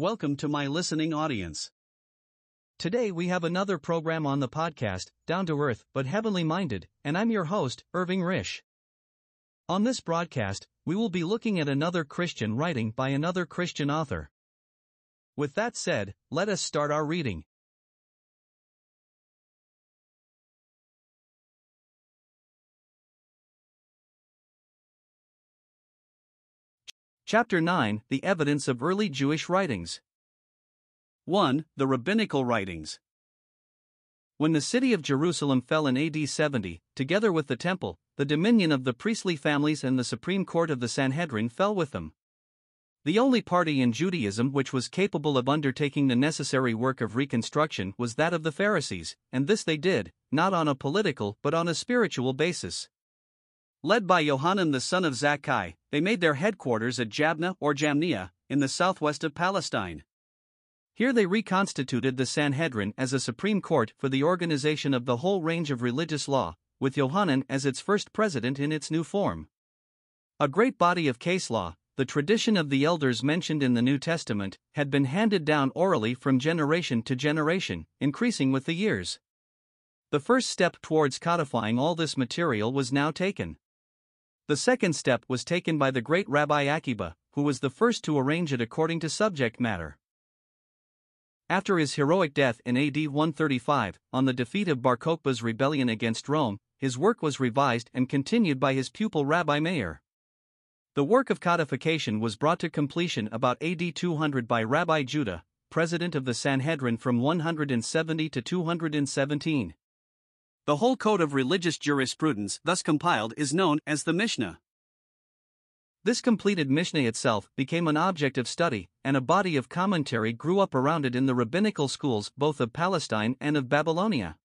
Welcome to my listening audience. Today we have another program on the podcast, Down to Earth but Heavenly Minded, and I'm your host, Irving Risch. On this broadcast, we will be looking at another Christian writing by another Christian author. With that said, let us start our reading. Chapter 9 The Evidence of Early Jewish Writings. 1. The Rabbinical Writings. When the city of Jerusalem fell in AD 70, together with the temple, the dominion of the priestly families and the supreme court of the Sanhedrin fell with them. The only party in Judaism which was capable of undertaking the necessary work of reconstruction was that of the Pharisees, and this they did, not on a political but on a spiritual basis. Led by Yohanan the son of Zakkai, they made their headquarters at Jabneh or Jamnia, in the southwest of Palestine. Here they reconstituted the Sanhedrin as a supreme court for the organization of the whole range of religious law, with Yohanan as its first president in its new form. A great body of case law, the tradition of the elders mentioned in the New Testament, had been handed down orally from generation to generation, increasing with the years. The first step towards codifying all this material was now taken. The second step was taken by the great Rabbi Akiba, who was the first to arrange it according to subject matter. After his heroic death in AD 135, on the defeat of Bar Kokhba's rebellion against Rome, his work was revised and continued by his pupil Rabbi Meir. The work of codification was brought to completion about AD 200 by Rabbi Judah, president of the Sanhedrin from 170 to 217. The whole code of religious jurisprudence thus compiled is known as the Mishnah. This completed Mishnah itself became an object of study, and a body of commentary grew up around it in the rabbinical schools both of Palestine and of Babylonia.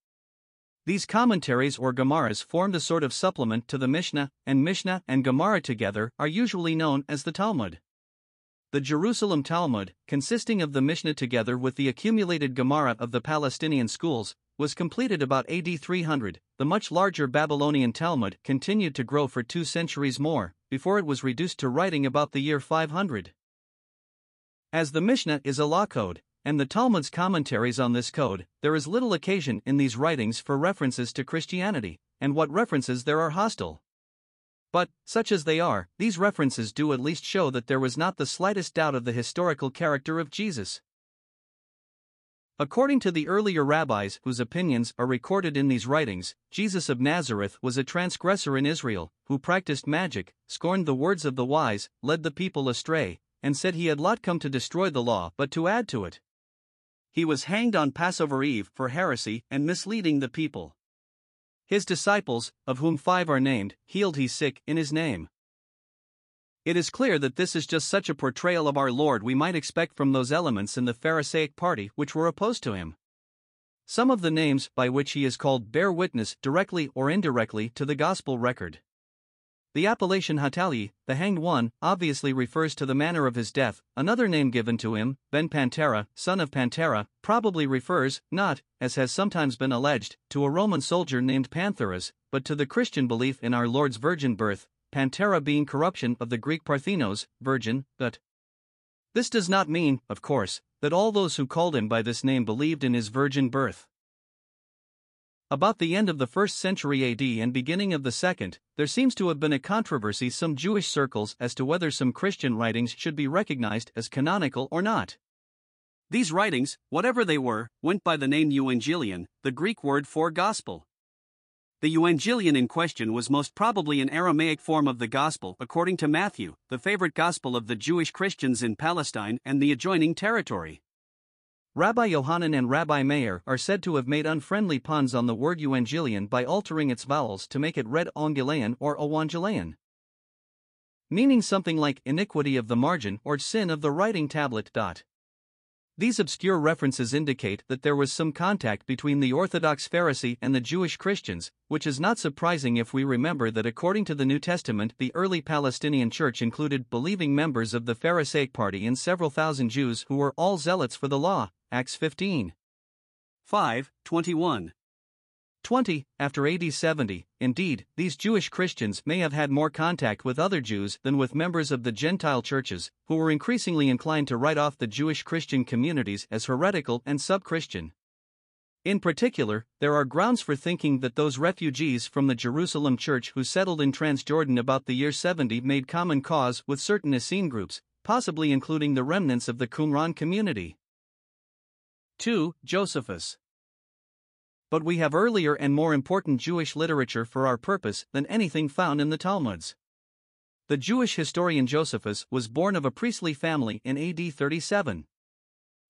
These commentaries or Gemaras formed a sort of supplement to the Mishnah, and Mishnah and Gemara together are usually known as the Talmud. The Jerusalem Talmud, consisting of the Mishnah together with the accumulated Gemara of the Palestinian schools, was completed about AD 300. The much larger Babylonian Talmud continued to grow for two centuries more, before it was reduced to writing about the year 500. As the Mishnah is a law code, and the Talmud's commentaries on this code, there is little occasion in these writings for references to Christianity, and what references there are hostile. But, such as they are, these references do at least show that there was not the slightest doubt of the historical character of Jesus. According to the earlier rabbis whose opinions are recorded in these writings, Jesus of Nazareth was a transgressor in Israel, who practiced magic, scorned the words of the wise, led the people astray, and said he had not come to destroy the law but to add to it. He was hanged on Passover Eve for heresy and misleading the people. His disciples, of whom five are named, healed he sick in his name. It is clear that this is just such a portrayal of our Lord we might expect from those elements in the Pharisaic party which were opposed to him. Some of the names by which he is called bear witness directly or indirectly to the Gospel record. The appellation Hatali, the hanged one, obviously refers to the manner of his death. Another name given to him, Ben Pantera, son of Pantera, probably refers, not, as has sometimes been alleged, to a Roman soldier named Pantherus, but to the Christian belief in our Lord's virgin birth, Pantera being corruption of the Greek Parthenos, virgin, but. This does not mean, of course, that all those who called him by this name believed in his virgin birth. About the end of the first century AD and beginning of the second, there seems to have been a controversy some Jewish circles as to whether some Christian writings should be recognized as canonical or not. These writings, whatever they were, went by the name Evangelion, the Greek word for gospel. The Evangelion in question was most probably an Aramaic form of the Gospel according to Matthew, the favorite Gospel of the Jewish Christians in Palestine and the adjoining territory. Rabbi Yohanan and Rabbi Meir are said to have made unfriendly puns on the word Evangelion by altering its vowels to make it read Ongeleon or Ewangeleon. Meaning something like iniquity of the margin or sin of the writing tablet. These obscure references indicate that there was some contact between the Orthodox Pharisee and the Jewish Christians, which is not surprising if we remember that according to the New Testament, the early Palestinian church included believing members of the Pharisaic party and several thousand Jews who were all zealots for the law. Acts 15. 5 21. 20. After AD 70, indeed, these Jewish Christians may have had more contact with other Jews than with members of the Gentile churches, who were increasingly inclined to write off the Jewish Christian communities as heretical and sub Christian. In particular, there are grounds for thinking that those refugees from the Jerusalem church who settled in Transjordan about the year 70 made common cause with certain Essene groups, possibly including the remnants of the Qumran community. 2. Josephus but we have earlier and more important Jewish literature for our purpose than anything found in the Talmuds. The Jewish historian Josephus was born of a priestly family in AD 37.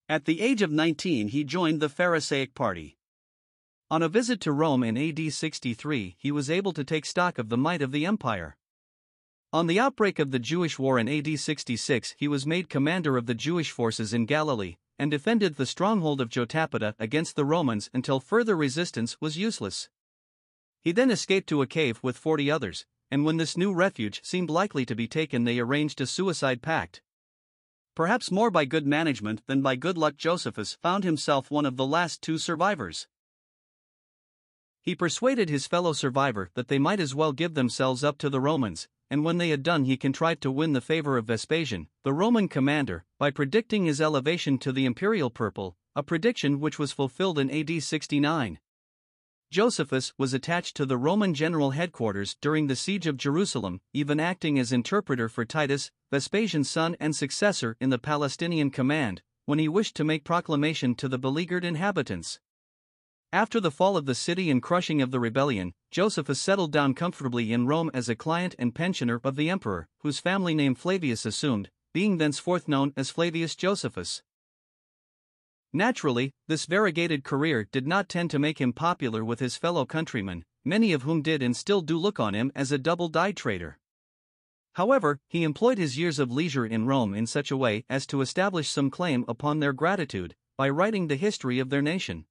At the age of 19, he joined the Pharisaic party. On a visit to Rome in AD 63, he was able to take stock of the might of the empire. On the outbreak of the Jewish War in AD 66, he was made commander of the Jewish forces in Galilee, and defended the stronghold of Jotapata against the Romans until further resistance was useless. He then escaped to a cave with 40 others, and when this new refuge seemed likely to be taken, they arranged a suicide pact. Perhaps more by good management than by good luck, Josephus found himself one of the last two survivors. He persuaded his fellow survivor that they might as well give themselves up to the Romans, and when they had done, he contrived to win the favor of Vespasian, the Roman commander, by predicting his elevation to the imperial purple, a prediction which was fulfilled in AD 69. Josephus was attached to the Roman general headquarters during the siege of Jerusalem, even acting as interpreter for Titus, Vespasian's son and successor in the Palestinian command, when he wished to make proclamation to the beleaguered inhabitants. After the fall of the city and crushing of the rebellion, Josephus settled down comfortably in Rome as a client and pensioner of the emperor, whose family name Flavius assumed, being thenceforth known as Flavius Josephus. Naturally, this variegated career did not tend to make him popular with his fellow countrymen, many of whom did and still do look on him as a double dyed traitor. However, he employed his years of leisure in Rome in such a way as to establish some claim upon their gratitude, by writing the history of their nation.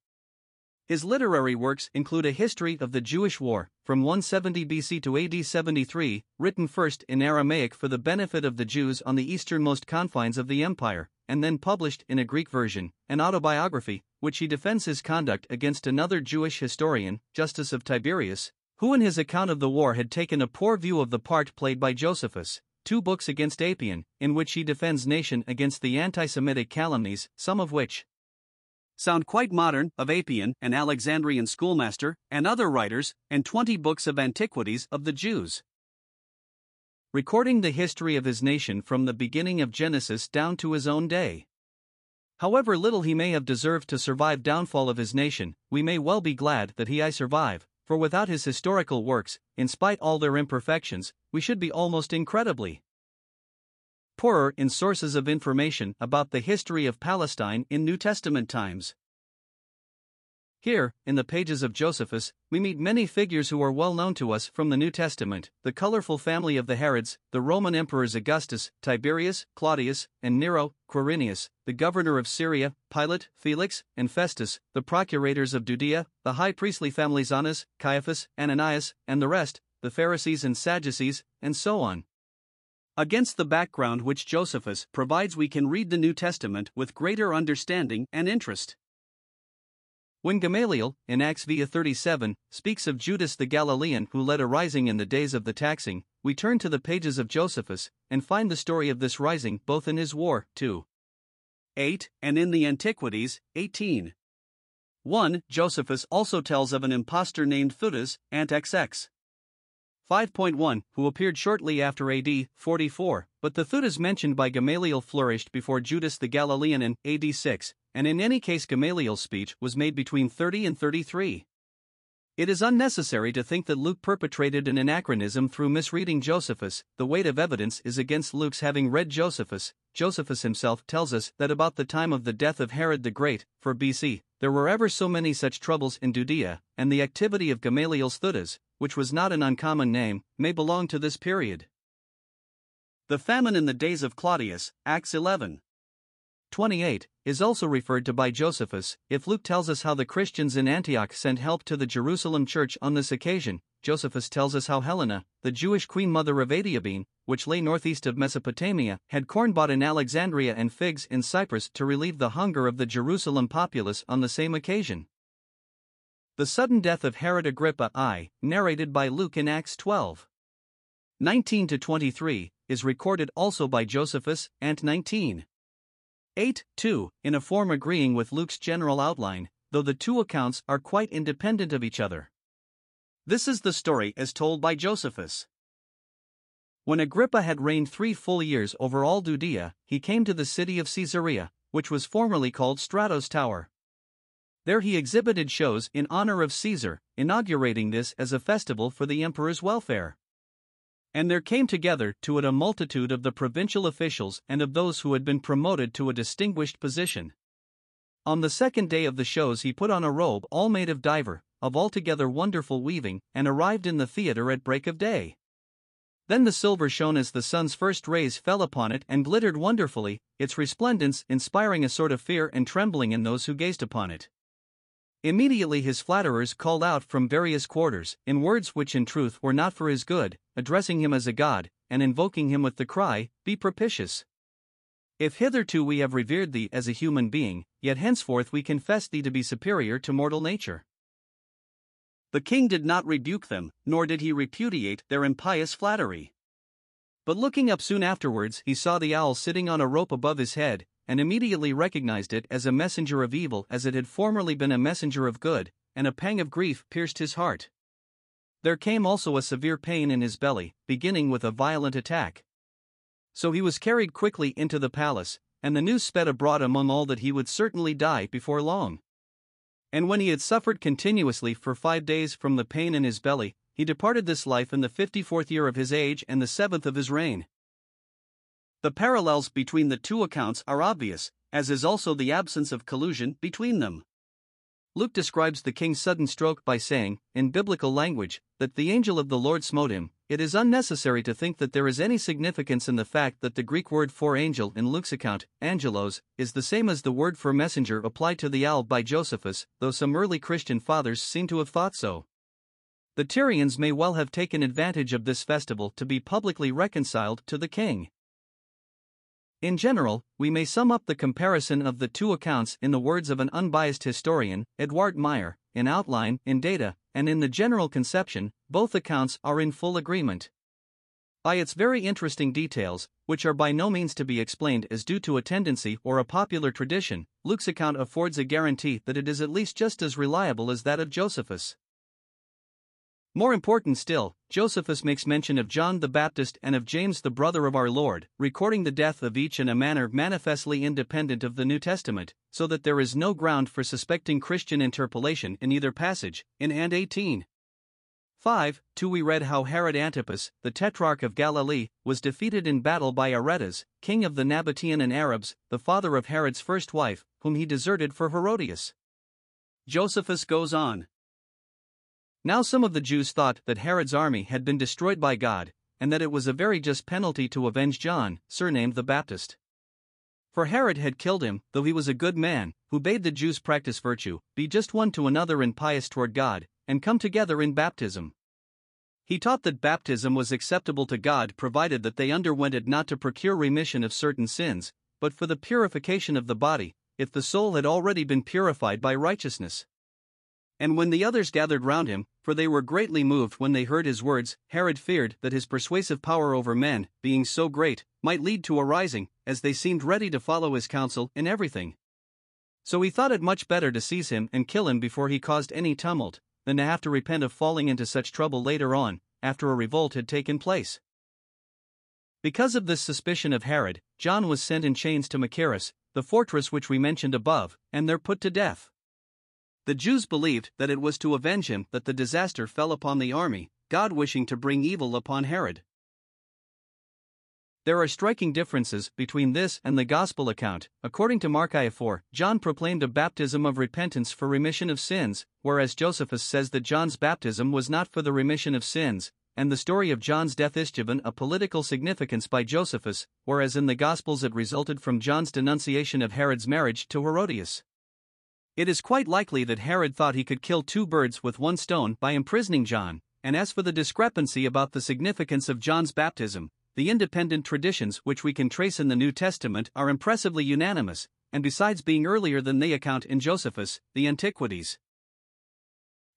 His literary works include a history of the Jewish War, from 170 BC to AD 73, written first in Aramaic for the benefit of the Jews on the easternmost confines of the empire, and then published in a Greek version, an autobiography, which he defends his conduct against another Jewish historian, Justus of Tiberias, who in his account of the war had taken a poor view of the part played by Josephus. Two books against Apion, in which he defends nation against the anti Semitic calumnies, some of which, sound quite modern, of Apion, an Alexandrian schoolmaster, and other writers, and 20 books of antiquities of the Jews. Recording the history of his nation from the beginning of Genesis down to his own day. However little he may have deserved to survive downfall of his nation, we may well be glad that he I survive, for without his historical works, in spite all their imperfections, we should be almost incredibly poorer in sources of information about the history of Palestine in New Testament times. Here, in the pages of Josephus, we meet many figures who are well known to us from the New Testament the colorful family of the Herods, the Roman emperors Augustus, Tiberius, Claudius, and Nero, Quirinius, the governor of Syria, Pilate, Felix, and Festus, the procurators of Judea, the high priestly families Annas, Caiaphas, Ananias, and the rest, the Pharisees and Sadducees, and so on. Against the background which Josephus provides, we can read the New Testament with greater understanding and interest. When Gamaliel, in Acts v 37, speaks of Judas the Galilean who led a rising in the days of the taxing, we turn to the pages of Josephus and find the story of this rising both in his war, 2. 8, and in the Antiquities, 18. 1. Josephus also tells of an impostor named Theudas, Ant XX. 5.1, who appeared shortly after AD 44, but the Theudas mentioned by Gamaliel flourished before Judas the Galilean in AD 6, and in any case Gamaliel's speech was made between 30 and 33. It is unnecessary to think that Luke perpetrated an anachronism through misreading Josephus, the weight of evidence is against Luke's having read Josephus. Josephus himself tells us that about the time of the death of Herod the Great, for BC, there were ever so many such troubles in Judea, and the activity of Gamaliel's Theudas, which was not an uncommon name, may belong to this period. The famine in the days of Claudius, Acts 11. 28, is also referred to by Josephus. If Luke tells us how the Christians in Antioch sent help to the Jerusalem church on this occasion, Josephus tells us how Helena, the Jewish queen mother of Adiabene, which lay northeast of Mesopotamia, had corn bought in Alexandria and figs in Cyprus to relieve the hunger of the Jerusalem populace on the same occasion. The sudden death of Herod Agrippa I, narrated by Luke in Acts 12. 19 to 23, is recorded also by Josephus, and 19. 8, 2, in a form agreeing with Luke's general outline, though the two accounts are quite independent of each other. This is the story as told by Josephus. When Agrippa had reigned three full years over all Judea, he came to the city of Caesarea, which was formerly called Strato's Tower. There he exhibited shows in honor of Caesar, inaugurating this as a festival for the emperor's welfare. And there came together to it a multitude of the provincial officials and of those who had been promoted to a distinguished position. On the second day of the shows, he put on a robe all made of divers, of altogether wonderful weaving, and arrived in the theatre at break of day. Then the silver shone as the sun's first rays fell upon it and glittered wonderfully, its resplendence inspiring a sort of fear and trembling in those who gazed upon it. Immediately his flatterers called out from various quarters, in words which in truth were not for his good, addressing him as a god, and invoking him with the cry, Be propitious. If hitherto we have revered thee as a human being, yet henceforth we confess thee to be superior to mortal nature. The king did not rebuke them, nor did he repudiate their impious flattery. But looking up soon afterwards, he saw the owl sitting on a rope above his head, and immediately recognized it as a messenger of evil as it had formerly been a messenger of good, and a pang of grief pierced his heart. There came also a severe pain in his belly, beginning with a violent attack. So he was carried quickly into the palace, and the news sped abroad among all that he would certainly die before long. And when he had suffered continuously for five days from the pain in his belly, he departed this life in the fifty fourth year of his age and the seventh of his reign. The parallels between the two accounts are obvious, as is also the absence of collusion between them. Luke describes the king's sudden stroke by saying, in biblical language, that the angel of the Lord smote him, it is unnecessary to think that there is any significance in the fact that the Greek word for angel in Luke's account, angelos, is the same as the word for messenger applied to the owl by Josephus, though some early Christian fathers seem to have thought so. The Tyrians may well have taken advantage of this festival to be publicly reconciled to the king. In general, we may sum up the comparison of the two accounts in the words of an unbiased historian, Eduard Meyer, in outline, in data, and in the general conception, both accounts are in full agreement. By its very interesting details, which are by no means to be explained as due to a tendency or a popular tradition, Luke's account affords a guarantee that it is at least just as reliable as that of Josephus. More important still, Josephus makes mention of John the Baptist and of James the brother of our Lord, recording the death of each in a manner manifestly independent of the New Testament, so that there is no ground for suspecting Christian interpolation in either passage, in and 18. 5. 2 We read how Herod Antipas, the tetrarch of Galilee, was defeated in battle by Aretas, king of the Nabatean and Arabs, the father of Herod's first wife, whom he deserted for Herodias. Josephus goes on. Now some of the Jews thought that Herod's army had been destroyed by God, and that it was a very just penalty to avenge John, surnamed the Baptist. For Herod had killed him, though he was a good man, who bade the Jews practice virtue, be just one to another and pious toward God, and come together in baptism. He taught that baptism was acceptable to God provided that they underwent it not to procure remission of certain sins, but for the purification of the body, if the soul had already been purified by righteousness. And when the others gathered round him, for they were greatly moved when they heard his words, Herod feared that his persuasive power over men, being so great, might lead to a rising, as they seemed ready to follow his counsel in everything. So he thought it much better to seize him and kill him before he caused any tumult, than to have to repent of falling into such trouble later on, after a revolt had taken place. Because of this suspicion of Herod, John was sent in chains to Machaerus, the fortress which we mentioned above, and there put to death. The Jews believed that it was to avenge him that the disaster fell upon the army, God wishing to bring evil upon Herod. There are striking differences between this and the Gospel account. According to Mark I, 4, John proclaimed a baptism of repentance for remission of sins, whereas Josephus says that John's baptism was not for the remission of sins, and the story of John's death is given a political significance by Josephus, whereas in the Gospels it resulted from John's denunciation of Herod's marriage to Herodias. It is quite likely that Herod thought he could kill two birds with one stone by imprisoning John, and as for the discrepancy about the significance of John's baptism, the independent traditions which we can trace in the New Testament are impressively unanimous, and besides being earlier than they account in Josephus, the Antiquities.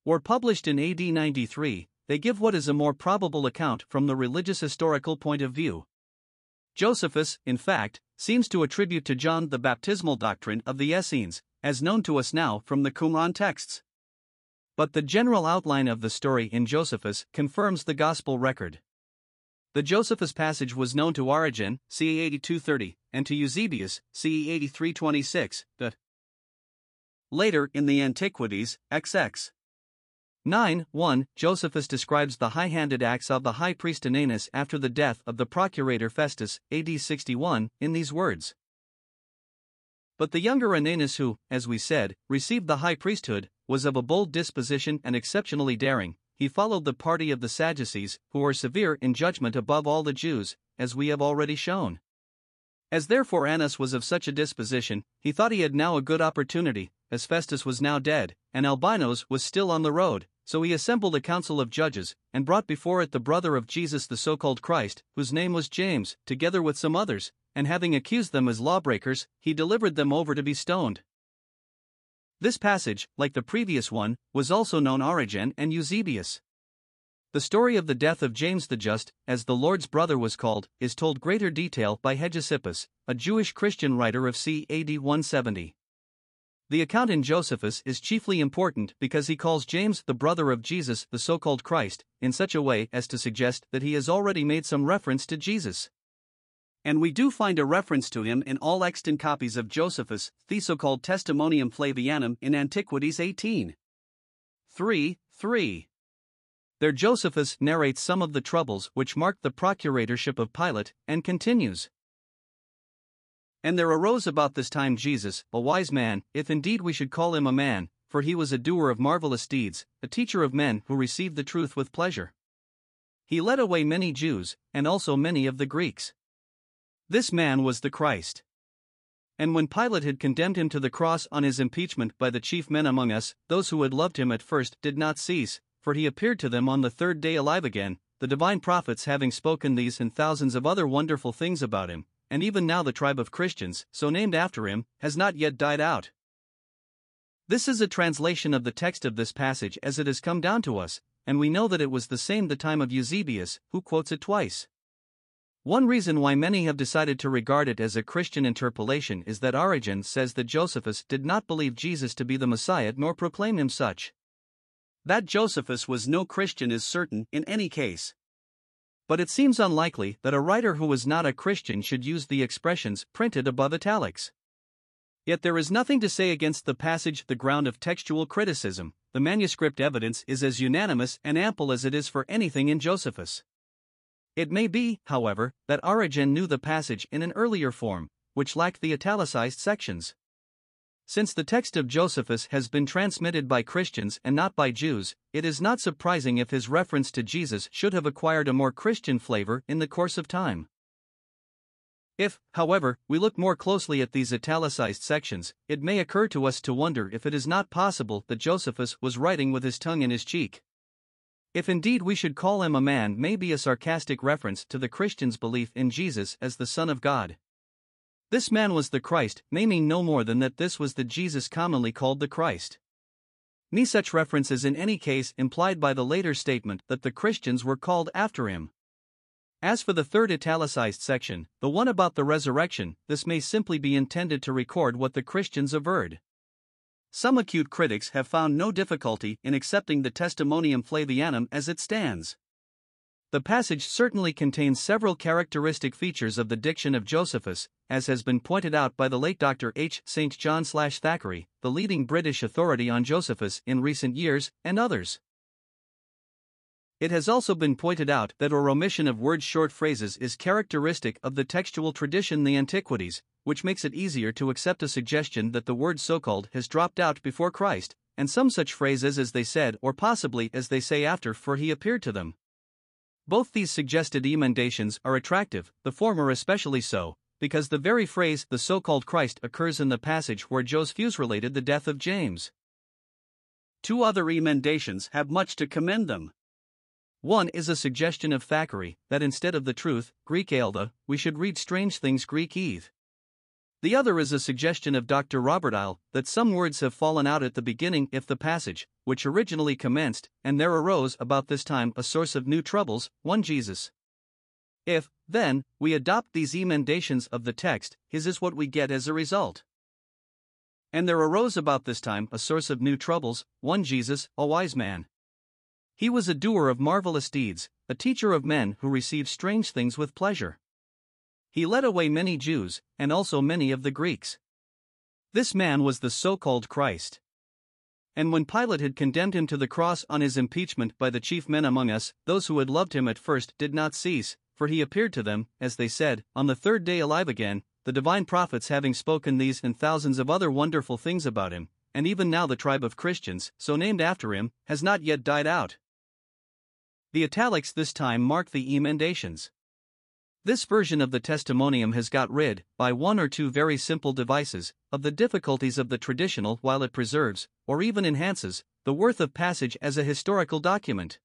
were published in AD 93, they give what is a more probable account from the religious historical point of view. Josephus, in fact, seems to attribute to John the baptismal doctrine of the Essenes, as known to us now from the Qumran texts. But the general outline of the story in Josephus confirms the Gospel record. The Josephus passage was known to Origen, CE 8230, and to Eusebius, CE 8326, that later in the Antiquities, XX 9 1 Josephus describes the high handed acts of the high priest Ananus after the death of the procurator Festus, AD 61, in these words. But the younger Ananus, who, as we said, received the high priesthood, was of a bold disposition and exceptionally daring. He followed the party of the Sadducees, who were severe in judgment above all the Jews, as we have already shown. As therefore Annas was of such a disposition, he thought he had now a good opportunity, as Festus was now dead, and Albinus was still on the road, so he assembled a council of judges, and brought before it the brother of Jesus the so called Christ, whose name was James, together with some others, and having accused them as lawbreakers, he delivered them over to be stoned. This passage, like the previous one, was also known Origen and Eusebius. The story of the death of James the Just, as the Lord's brother was called, is told greater detail by Hegesippus, a Jewish Christian writer of c. AD 170. The account in Josephus is chiefly important because he calls James the brother of Jesus, the so called Christ, in such a way as to suggest that he has already made some reference to Jesus. And we do find a reference to him in all extant copies of Josephus, the so called Testimonium Flavianum in Antiquities 18. 3. 3. There Josephus narrates some of the troubles which marked the procuratorship of Pilate, and continues. And there arose about this time Jesus, a wise man, if indeed we should call him a man, for he was a doer of marvelous deeds, a teacher of men who received the truth with pleasure. He led away many Jews, and also many of the Greeks. This man was the Christ. And when Pilate had condemned him to the cross on his impeachment by the chief men among us, those who had loved him at first did not cease, for he appeared to them on the third day alive again, the divine prophets having spoken these and thousands of other wonderful things about him, and even now the tribe of Christians, so named after him, has not yet died out. This is a translation of the text of this passage as it has come down to us, and we know that it was the same the time of Eusebius, who quotes it twice. One reason why many have decided to regard it as a Christian interpolation is that Origen says that Josephus did not believe Jesus to be the Messiah nor proclaim him such. That Josephus was no Christian is certain in any case but it seems unlikely that a writer who was not a Christian should use the expressions printed above italics. Yet there is nothing to say against the passage the ground of textual criticism, the manuscript evidence is as unanimous and ample as it is for anything in Josephus. It may be, however, that Origen knew the passage in an earlier form, which lacked the italicized sections. Since the text of Josephus has been transmitted by Christians and not by Jews, it is not surprising if his reference to Jesus should have acquired a more Christian flavor in the course of time. If, however, we look more closely at these italicized sections, it may occur to us to wonder if it is not possible that Josephus was writing with his tongue in his cheek. If indeed we should call him a man, may be a sarcastic reference to the Christian's belief in Jesus as the Son of God. This man was the Christ, naming no more than that this was the Jesus commonly called the Christ. Ni such reference is in any case implied by the later statement that the Christians were called after him. As for the third italicized section, the one about the resurrection, this may simply be intended to record what the Christians averred. Some acute critics have found no difficulty in accepting the Testimonium Flavianum as it stands. The passage certainly contains several characteristic features of the diction of Josephus, as has been pointed out by the late Dr. H. St. John Thackeray, the leading British authority on Josephus in recent years, and others. It has also been pointed out that a omission of word short phrases is characteristic of the textual tradition the Antiquities, which makes it easier to accept a suggestion that the word so called has dropped out before Christ, and some such phrases as they said or possibly as they say after, for he appeared to them. Both these suggested emendations are attractive, the former especially so, because the very phrase the so called Christ occurs in the passage where Josephus related the death of James. Two other emendations have much to commend them. One is a suggestion of Thackeray that instead of the truth, Greek Elda, we should read strange things Greek Eve. The other is a suggestion of Dr. Robert Eisler that some words have fallen out at the beginning if the passage, which originally commenced, and there arose about this time a source of new troubles, 1 Jesus. If, then, we adopt these emendations of the text, his is what we get as a result. And there arose about this time a source of new troubles, 1 Jesus, a wise man. He was a doer of marvelous deeds, a teacher of men who received strange things with pleasure. He led away many Jews, and also many of the Greeks. This man was the so called Christ. And when Pilate had condemned him to the cross on his impeachment by the chief men among us, those who had loved him at first did not cease, for he appeared to them, as they said, on the third day alive again, the divine prophets having spoken these and thousands of other wonderful things about him, and even now the tribe of Christians, so named after him, has not yet died out. The italics this time mark the emendations. This version of the testimonium has got rid, by one or two very simple devices, of the difficulties of the traditional while it preserves, or even enhances, the worth of passage as a historical document.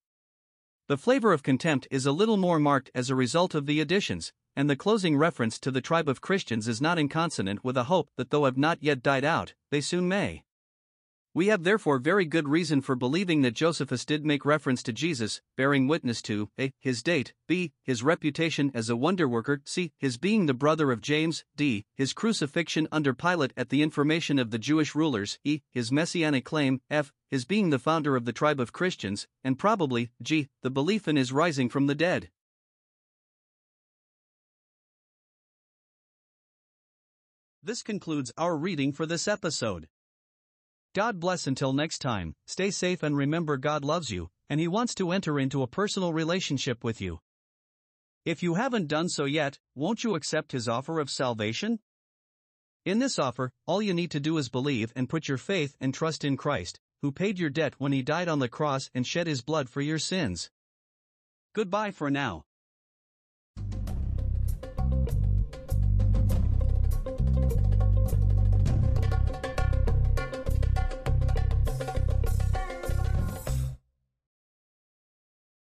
The flavor of contempt is a little more marked as a result of the additions, and the closing reference to the tribe of Christians is not inconsonant with a hope that though have not yet died out, they soon may. We have therefore very good reason for believing that Josephus did make reference to Jesus, bearing witness to a. his date, b. his reputation as a wonder worker, c. his being the brother of James, d. his crucifixion under Pilate at the information of the Jewish rulers, e. his messianic claim, f. his being the founder of the tribe of Christians, and probably, g. the belief in his rising from the dead. This concludes our reading for this episode. God bless until next time, stay safe and remember God loves you, and He wants to enter into a personal relationship with you. If you haven't done so yet, won't you accept His offer of salvation? In this offer, all you need to do is believe and put your faith and trust in Christ, who paid your debt when He died on the cross and shed His blood for your sins. Goodbye for now.